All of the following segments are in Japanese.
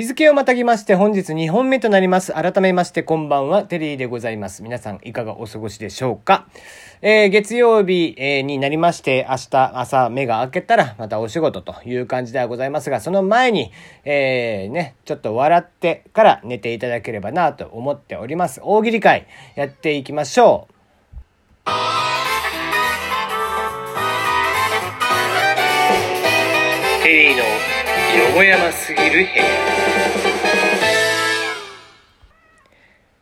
日付をまたぎまして本日2本目となります。改めましてこんばんは、テリーでございます。皆さんいかがお過ごしでしょうか？えー、月曜日、えーになりまして、明日朝目が開けたらまたお仕事という感じではございますが、その前に、えー、ね、ちょっと笑ってから寝ていただければなと思っております。大喜利会やっていきましょう。よもやますぎる部屋。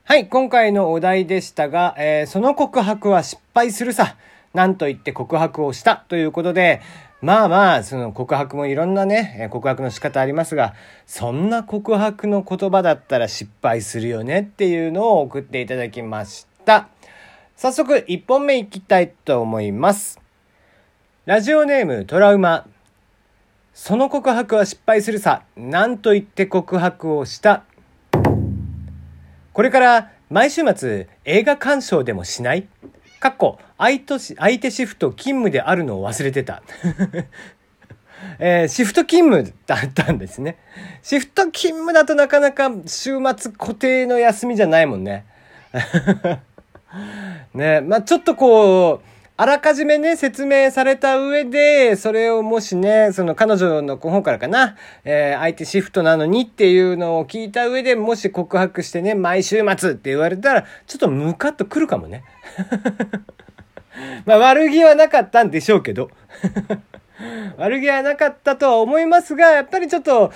はい、今回のお題でしたが、えーその告白は失敗するさ。なんと言って告白をしたということで、まあまあ、その告白もいろんなね、告白の仕方ありますが、そんな告白の言葉だったら失敗するよねっていうのを送っていただきました。早速、1本目いきたいと思います。ラジオネームトラウマ。その告白は失敗するさ。なんと言って告白をした。これから毎週末映画鑑賞でもしない？かっこ相手シフト勤務であるのを忘れてた。えーシフト勤務だったんですね。シフト勤務だとなかなか週末固定の休みじゃないもんね。ねまあちょっとこう、あらかじめね、説明された上で、それをもしね、その彼女の方からかな、えー相手シフトなのにっていうのを聞いた上でもし告白してね、毎週末って言われたら、ちょっとムカッとくるかもね。まあ悪気はなかったんでしょうけど。悪気はなかったとは思いますが、やっぱりちょっと、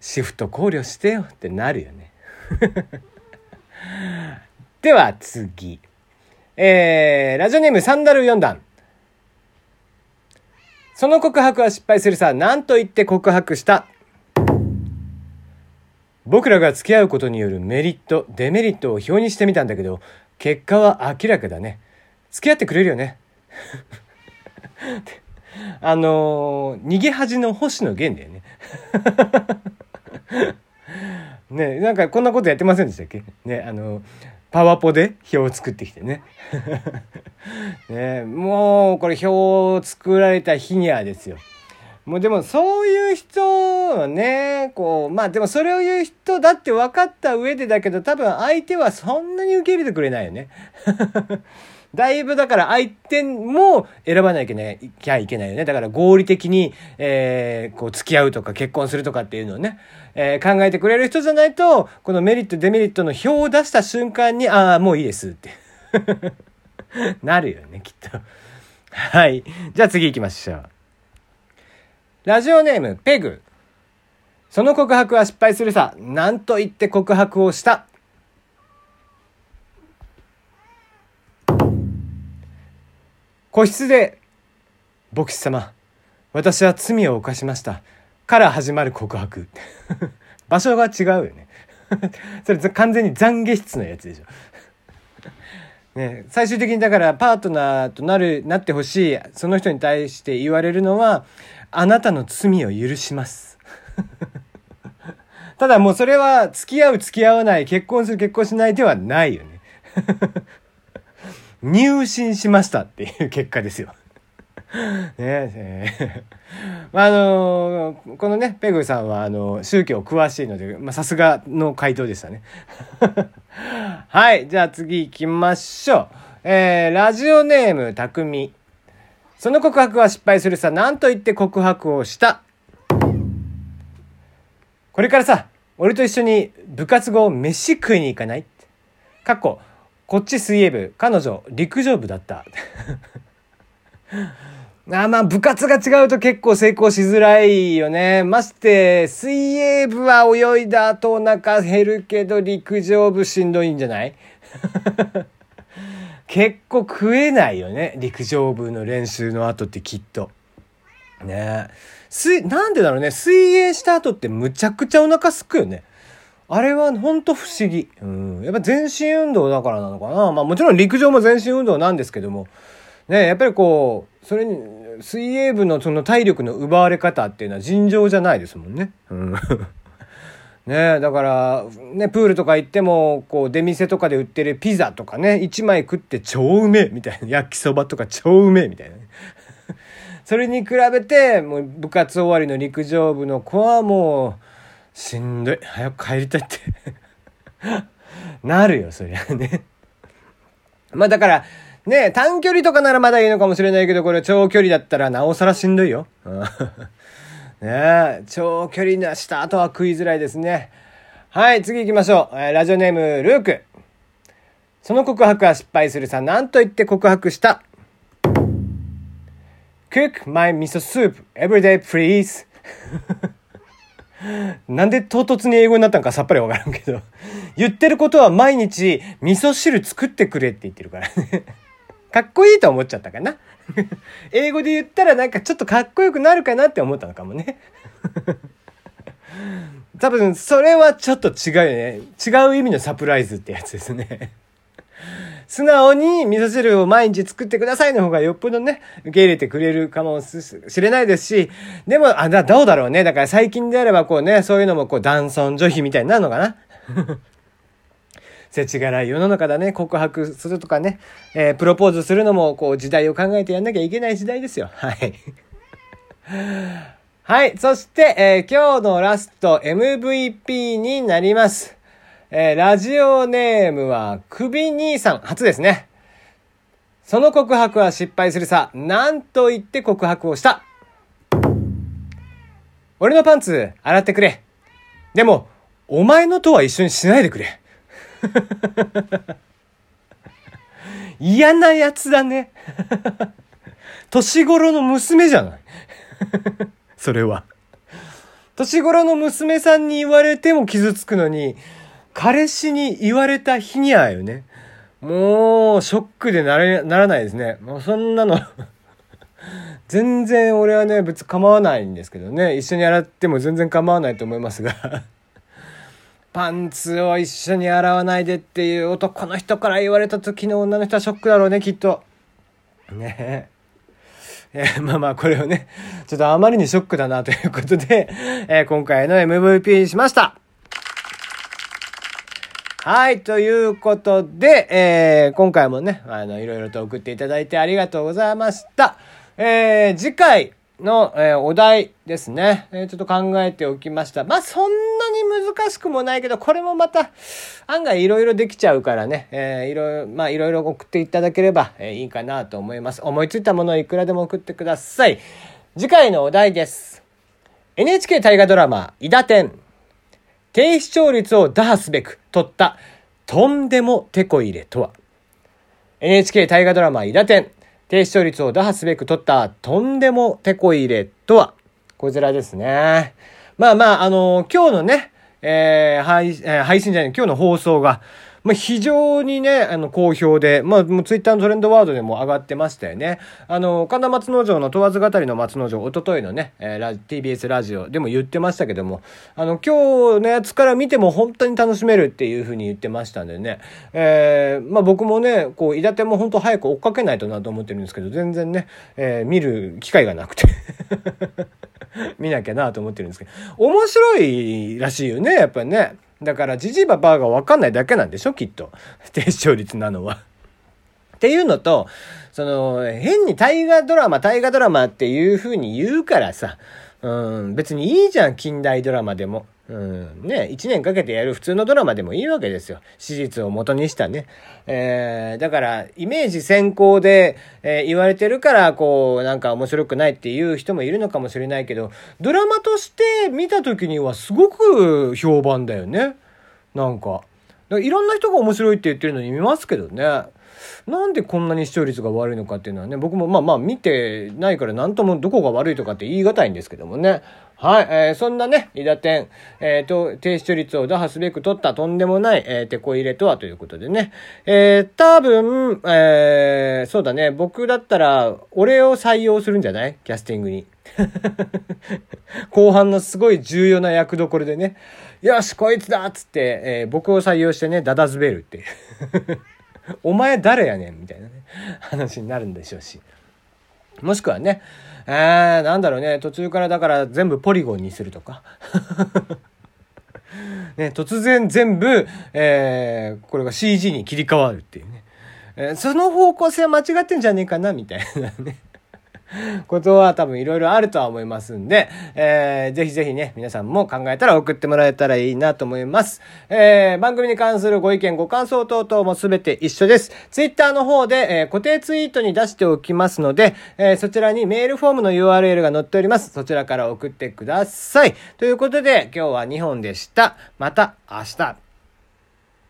シフト考慮してよってなるよね。では次。えー、ラジオネームサンダル4段。その告白は失敗するさ、何と言って告白した。僕らが付き合うことによるメリット、デメリットを表にしてみたんだけど、結果は明らかだね。付き合ってくれるよね。あのー逃げ恥の星野源だよね。ねなんかこんなことやってませんでしたっけ？ねあのパワポで表を作ってきてね。ねもうこれ表を作られた日にはですよ。もうでもそういう人はねこうまあでもそれを言う人だって分かった上でだけど多分相手はそんなに受け入れてくれないよね。だいぶだから相手も選ばなきゃいけないいけないよね。だから合理的に、えーこう付き合うとか結婚するとかっていうのをね、えー考えてくれる人じゃないと、このメリットデメリットの表を出した瞬間に、ああ、もういいですって。なるよね、きっと。はい。じゃあ次行きましょう。ラジオネーム、ペグ。その告白は失敗するさ。なんと言って告白をした。個室で、牧師様、私は罪を犯しました。から始まる告白。場所が違うよね。それ完全に懺悔室のやつでしょ。ね、最終的にだからパートナーとなる、なってほしい、その人に対して言われるのは、あなたの罪を許します。ただもうそれは付き合う付き合わない、結婚する結婚しないではないよね。入信しましたっていう結果ですよ。ねえー まああのこのねペグさんはあの宗教詳しいのでさすがの回答でしたね。はいじゃあ次行きましょう。えー、ラジオネームたくみ。その告白は失敗するさ何と言って告白をした。これからさ俺と一緒に部活後飯食いに行かない？かっここっち水泳部彼女陸上部だった。あまあ部活が違うと結構成功しづらいよね。まして水泳部は泳いだ後お腹減るけど陸上部しんどいんじゃない？結構食えないよね。陸上部の練習の後ってきっと。ね水、なんでだろうね。水泳した後ってむちゃくちゃお腹すくよね。あれはほんと不思議。うん。やっぱ全身運動だからなのかな。まあもちろん陸上も全身運動なんですけども。ねやっぱりこう、それに、水泳部のその体力の奪われ方っていうのは尋常じゃないですもんね。うん。ねだから、ね、プールとか行っても、こう、出店とかで売ってるピザとかね、1枚食って超うめえみたいな。焼きそばとか超うめえみたいな。それに比べて、もう部活終わりの陸上部の子はもう、しんどい。早く帰りたいって。なるよそりゃね。まあだからね短距離とかならまだいいのかもしれないけどこれ長距離だったらなおさらしんどいよ。ね長距離なした後は食いづらいですね。はい次行きましょう、ラジオネームルーク。その告白は失敗するさ。何と言って告白した。Cook my miso soup every day please. なんで唐突に英語になったのかさっぱりわからんけど。言ってることは毎日味噌汁作ってくれって言ってるから。ねかっこいいと思っちゃったかな。英語で言ったらなんかちょっとかっこよくなるかなって思ったのかもね。多分それはちょっと違うよね。違う意味のサプライズってやつですね。素直に味噌汁を毎日作ってくださいの方がよっぽどね、受け入れてくれるかもしれないですし、でも、あ、だ、どうだろうね。だから最近であればこうね、そういうのもこう男尊女卑みたいになるのかな。世知辛い世の中だね。告白するとかね、えー、プロポーズするのもこう時代を考えてやんなきゃいけない時代ですよ。はい。はい。そして、えー、今日のラスト MVP になります。えー、ラジオネームは、首兄さん、初ですね。その告白は失敗するさ、なんと言って告白をした。俺のパンツ、洗ってくれ。でも、お前のとは一緒にしないでくれ。嫌なやつだね。年頃の娘じゃない。それは。年頃の娘さんに言われても傷つくのに、彼氏に言われた日にはよね。もう、ショックでなれ、ならないですね。もうそんなの 全然俺はね、別に構わないんですけどね。一緒に洗っても全然構わないと思いますが パンツを一緒に洗わないでっていう男の人から言われた時の女の人はショックだろうね、きっと。ねえ。えまあまあ、これをね、ちょっとあまりにショックだなということで、え、今回の MVP にしました。はい、ということで、えー、今回もね、あの、いろいろと送っていただいてありがとうございました。えー、次回の、えー、お題ですね、えー、ちょっと考えておきました。まあ、そんなに難しくもないけど、これもまた、案外いろいろできちゃうからね、えー、いろいろ、まあ、いろいろ送っていただければ、えー、いいかなと思います。思いついたものをいくらでも送ってください。次回のお題です。NHK 大河ドラマ、伊田天。低視聴率を打破すべく取ったとんでもテこ入れとは NHK 大河ドラマ、伊田天、低視聴率を打破すべく取ったとんでもテこ入れとはこちらですね。まあまあ、あのー、今日のね、えー、配、えー、配信じゃない、今日の放送が、まあ、非常にね、あの、好評で、まあ、もうツイッターのトレンドワードでも上がってましたよね。あの、神田松之丞の問わず語りの松之丞、おとといのね、えー、ラ TBS ラジオでも言ってましたけども、あの、今日のやつから見ても本当に楽しめるっていうふうに言ってましたんでね、えー、まあ僕もね、こう、伊達も本当早く追っかけないとなと思ってるんですけど、全然ね、えー、見る機会がなくて 見なきゃなと思ってるんですけど、面白いらしいよね、やっぱりね。だからジジイババアがわかんないだけなんでしょきっと。低視聴率なのは。っていうのと、その、変に大河ドラマ、大河ドラマっていう風に言うからさ、うん、別にいいじゃん、近代ドラマでも。うん、ね、一年かけてやる普通のドラマでもいいわけですよ。史実を元にしたね。えー、だから、イメージ先行で、えー、言われてるから、こう、なんか面白くないっていう人もいるのかもしれないけど、ドラマとして見た時にはすごく評判だよね。なんか。かいろんな人が面白いって言ってるのに見ますけどね。なんでこんなに視聴率が悪いのかっていうのはね、僕もまあまあ見てないから何ともどこが悪いとかって言い難いんですけどもね。はい、えー、そんなね、伊田天、えー、と、低視聴率を打破すべく取ったとんでもない、えー、テコ入れとはということでね。えー、多分、えー、そうだね、僕だったら、俺を採用するんじゃない？キャスティングに。後半のすごい重要な役どころでね、よし、こいつだっつって、えー、僕を採用してね、ダダズベルって お前誰やねんみたいなね、話になるんでしょうし。もしくはね、えー、なんだろうね、途中からだから全部ポリゴンにするとか。ね、突然全部、えー、これが CG に切り替わるっていうね。えー、その方向性は間違ってんじゃねえかなみたいなね。ことは多分いろいろあるとは思いますんで、えー、ぜひぜひね、皆さんも考えたら送ってもらえたらいいなと思います。えー、番組に関するご意見、ご感想等々もすべて一緒です。ツイッターの方で、えー、固定ツイートに出しておきますので、えー、そちらにメールフォームの URL が載っております。そちらから送ってください。ということで、今日は2本でした。また明日。